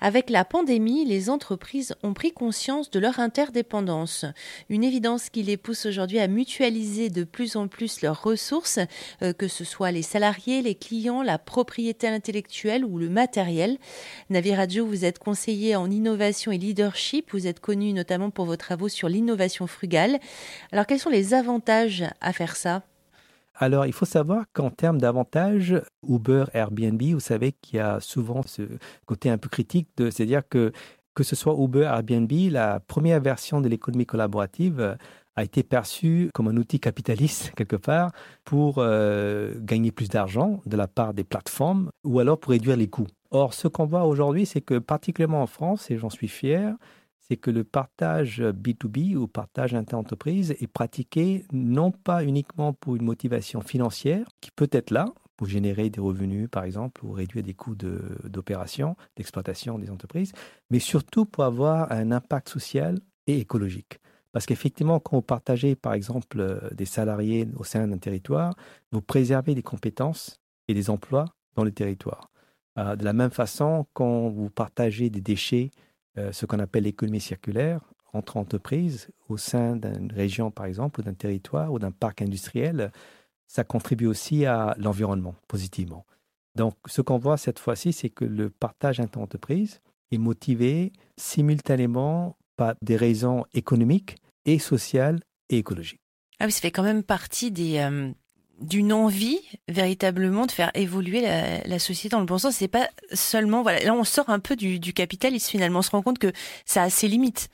Avec la pandémie, les entreprises ont pris conscience de leur interdépendance, une évidence qui les pousse aujourd'hui à mutualiser de plus en plus leurs ressources, euh, que ce soit les salariés, les clients, la propriété intellectuelle ou le matériel. Navi Radio, vous êtes conseiller en innovation et leadership, vous êtes connu notamment pour vos travaux sur l'innovation frugale. Alors quels sont les avantages à faire ça? Alors, il faut savoir qu'en termes d'avantages, Uber, Airbnb, vous savez qu'il y a souvent ce côté un peu critique, de, c'est-à-dire que que ce soit Uber, Airbnb, la première version de l'économie collaborative euh, a été perçue comme un outil capitaliste quelque part pour euh, gagner plus d'argent de la part des plateformes ou alors pour réduire les coûts. Or, ce qu'on voit aujourd'hui, c'est que particulièrement en France, et j'en suis fier, c'est que le partage B2B ou partage inter-entreprise est pratiqué non pas uniquement pour une motivation financière, qui peut être là, pour générer des revenus, par exemple, ou réduire des coûts d'opération, d'exploitation des entreprises, mais surtout pour avoir un impact social et écologique. Parce qu'effectivement, quand vous partagez, par exemple, des salariés au sein d'un territoire, vous préservez des compétences et des emplois dans le territoire. Euh, de la même façon, quand vous partagez des déchets euh, ce qu'on appelle l'économie circulaire entre entreprises au sein d'une région, par exemple, ou d'un territoire ou d'un parc industriel, ça contribue aussi à l'environnement positivement. Donc, ce qu'on voit cette fois-ci, c'est que le partage inter-entreprise est motivé simultanément par des raisons économiques et sociales et écologiques. Ah oui, ça fait quand même partie des, euh, d'une envie véritablement de faire évoluer la, société dans le bon sens. C'est pas seulement voilà. Là, on sort un peu du, du capitalisme finalement. On se rend compte que ça a ses limites.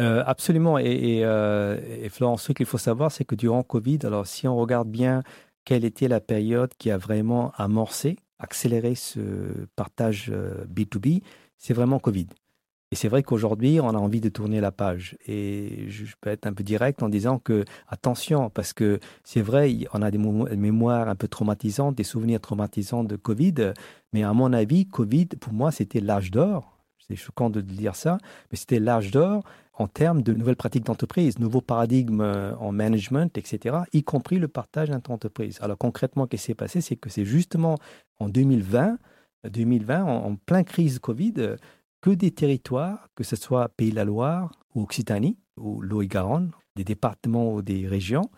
Euh, absolument. Et, euh, et, Florence, ce qu'il faut savoir, c'est que durant Covid, alors si on regarde bien quelle était la période qui a vraiment amorcé, accéléré ce partage B2B, euh, c'est vraiment Covid. Et c'est vrai qu'aujourd'hui, on a envie de tourner la page. Et je peux être un peu direct en disant que, attention, parce que c'est vrai, on a des mémoires un peu traumatisantes, des souvenirs traumatisants de Covid. Mais à mon avis, Covid, pour moi, c'était l'âge d'or. C'est choquant de dire ça, mais c'était l'âge d'or en termes de nouvelles pratiques d'entreprise, nouveaux paradigmes euh, en management, etc., y compris le partage inter-entreprise. Alors concrètement, ce qui s'est passé, c'est que c'est justement en 2020, 2020, en, en plein crise Covid, que des territoires, que ce soit Pays de la Loire ou Occitanie, ou l'Eau-et-Garonne, des départements ou des régions,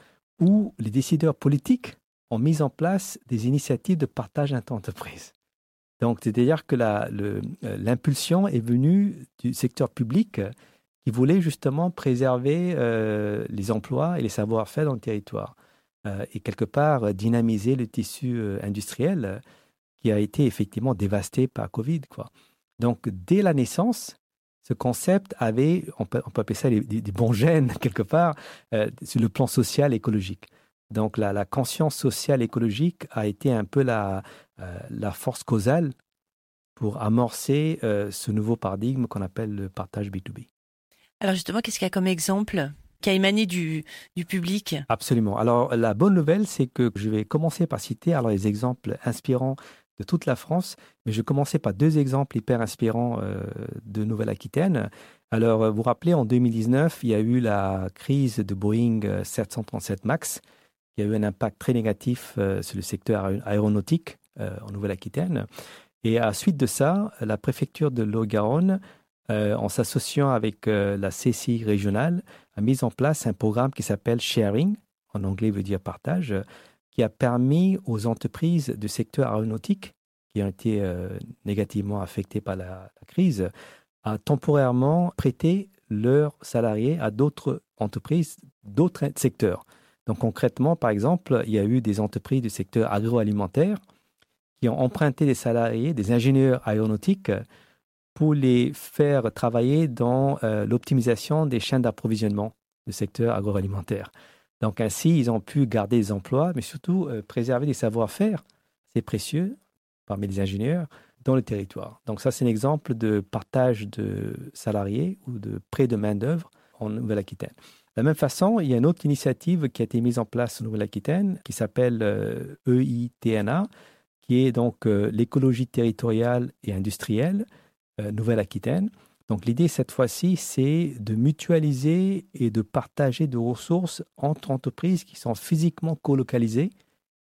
où les décideurs politiques ont mis en place des initiatives de partage inter-entreprise. Donc, c'est-à-dire que euh, l'impulsion est venue du secteur public qui voulait justement préserver euh, les emplois et les savoir-faire dans le territoire euh, et quelque part dynamiser le tissu industriel qui a été effectivement dévasté par Covid. Quoi. Donc, dès la naissance, ce concept avait, on peut, appeler ça des, bons gènes quelque part, euh, sur le plan social et écologique. Donc, la, conscience sociale écologique a été un peu la, euh, la force causale pour amorcer euh, ce nouveau paradigme qu'on appelle le partage B2B. Alors justement, qu'est-ce qu'il y a comme exemple qui a émané du, du public? Absolument. Alors la bonne nouvelle, c'est que je vais commencer par citer alors les exemples inspirants de toute la France. Mais je commençais par deux exemples hyper inspirants euh, de Nouvelle-Aquitaine. Alors, euh, vous vous rappelez, en 2019, il y a eu la crise de Boeing 737 euh, MAX, qui a eu un impact très négatif sur le secteur aéronautique en Nouvelle-Aquitaine. Et à suite de ça, la préfecture de Lot-Garonne, en s'associant avec la CCI régionale, a mis en place un programme qui s'appelle Sharing, en anglais veut dire partage, qui a permis aux entreprises du secteur aéronautique qui ont été euh, négativement affectées par la, crise à temporairement prêter leurs salariés à d'autres entreprises, d'autres secteurs. Donc concrètement, par exemple, il y a eu des entreprises du secteur agroalimentaire qui ont emprunté des salariés, des ingénieurs aéronautiques, pour les faire travailler dans euh, l'optimisation des chaînes d'approvisionnement du secteur agroalimentaire. Donc ainsi, ils ont pu garder des emplois, mais surtout euh, préserver des savoir-faire, c'est précieux, parmi les ingénieurs, dans le territoire. Donc ça, c'est un exemple de partage de salariés ou de prêt de main-d'œuvre en Nouvelle-Aquitaine. De la même façon, il y a une autre initiative qui a été mise en place en Nouvelle-Aquitaine qui s'appelle EITNA, e qui est donc euh, l'écologie territoriale et industrielle euh, Nouvelle-Aquitaine. Donc l'idée cette fois-ci, c'est de mutualiser et de partager des ressources entre entreprises qui sont physiquement colocalisées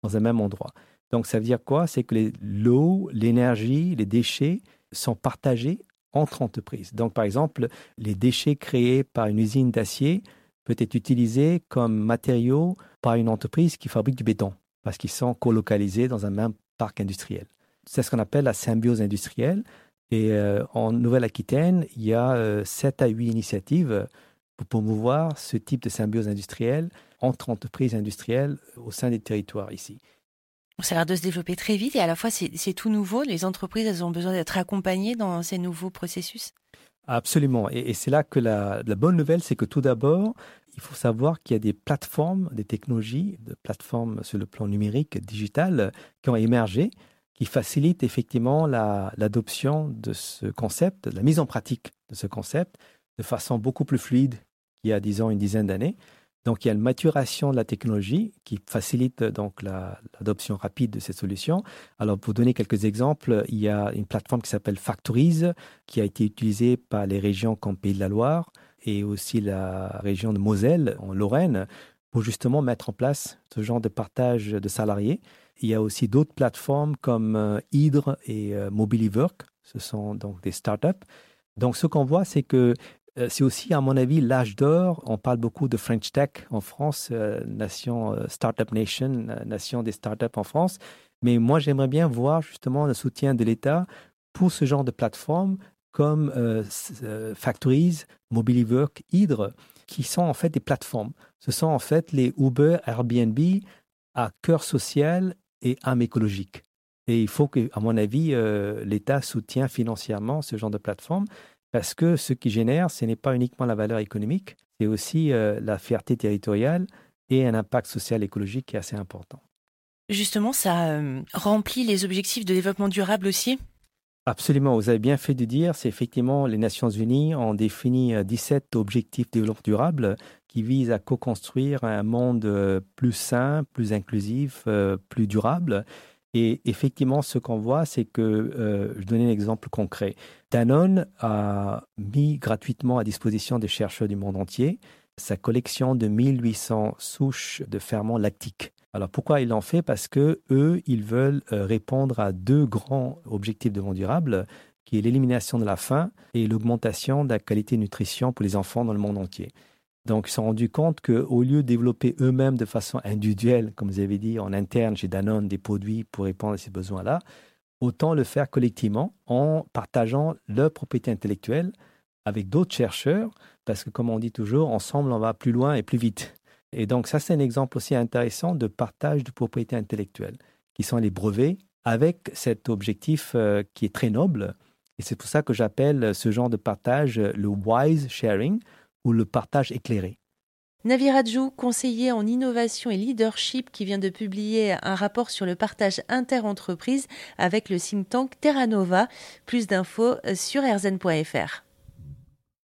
dans un même endroit. Donc ça veut dire quoi? C'est que l'eau, l'énergie, les déchets sont partagés entre entreprises. Donc, par exemple, les déchets créés par une usine d'acier peuvent être utilisés comme matériaux par une entreprise qui fabrique du béton, parce qu'ils sont colocalisés dans un même parc industriel. C'est ce qu'on appelle la symbiose industrielle. Et euh, en Nouvelle-Aquitaine, il y a 7 euh, à 8 initiatives pour promouvoir ce type de symbiose industrielle entre entreprises industrielles au sein des territoires ici. Ça a l'air de se développer très vite et à la fois c'est tout nouveau. Les entreprises, elles ont besoin d'être accompagnées dans ces nouveaux processus? Absolument. Et, c'est là que la, bonne nouvelle, c'est que tout d'abord, il faut savoir qu'il y a des plateformes, des technologies, des plateformes sur le plan numérique, digital, qui ont émergé, qui facilitent effectivement l'adoption de ce concept, la mise en pratique de ce concept de façon beaucoup plus fluide qu'il y a, disons, une dizaine d'années. Donc, il y a une maturation de la technologie qui facilite donc l'adoption rapide de ces solutions. Alors, pour donner quelques exemples, il y a une plateforme qui s'appelle Factories, qui a été utilisée par les régions comme Pays de la Loire et aussi la région de Moselle, en Lorraine, pour justement mettre en place ce genre de partage de salariés. Il y a aussi d'autres plateformes comme euh, Hydre et euh, Mobiliwork. Ce sont donc des startups. Donc, ce qu'on voit, c'est que euh, c'est aussi, à mon avis, l'âge d'or. On parle beaucoup de French Tech en France, nation Startup Nation, nation des startups en France. Mais moi, j'aimerais bien voir justement le soutien de l'État pour ce genre de plateformes comme Factories, Mobiliwork, Hydre, qui sont en fait des plateformes. Ce sont en fait les Uber, Airbnb à cœur social et âme écologique. Et il faut que, à mon avis, l'État soutienne financièrement ce genre de plateforme parce que ce qui génère, ce n'est pas uniquement la valeur économique, c'est aussi euh, la fierté territoriale et un impact social écologique qui est assez important. Justement, ça euh, remplit les objectifs de développement durable aussi? Absolument, vous avez bien fait de dire, c'est effectivement les Nations Unies ont défini 17 euh, objectifs de développement durable qui visent à co-construire un monde plus sain, plus inclusif, plus durable. Et effectivement, ce qu'on voit, c'est que, euh, je donne un exemple concret. Danone a mis gratuitement à disposition des chercheurs du monde entier sa collection de 1800 souches de ferments lactiques. Alors pourquoi ils l'ont fait? Parce que eux, ils veulent euh, répondre à deux grands objectifs de monde durable, qui est l'élimination de la faim et l'augmentation de la qualité de nutrition pour les enfants dans le monde entier. Donc, ils se sont rendus compte qu'au lieu de développer eux-mêmes de façon individuelle, comme vous avez dit, en interne chez Danone, des produits pour répondre à ces besoins-là, autant le faire collectivement en partageant leur propriété intellectuelle avec d'autres chercheurs, parce que comme on dit toujours, ensemble, on va plus loin et plus vite. Et donc, ça, c'est un exemple aussi intéressant de partage de propriété intellectuelle, qui sont les brevets, avec cet objectif euh, qui est très noble. Et c'est pour ça que j'appelle ce genre de partage le wise sharing, ou le partage éclairé. Navi Rajou, conseiller en innovation et leadership, qui vient de publier un rapport sur le partage inter-entreprise avec le think tank Terra Nova. Plus d'infos sur rzn.fr.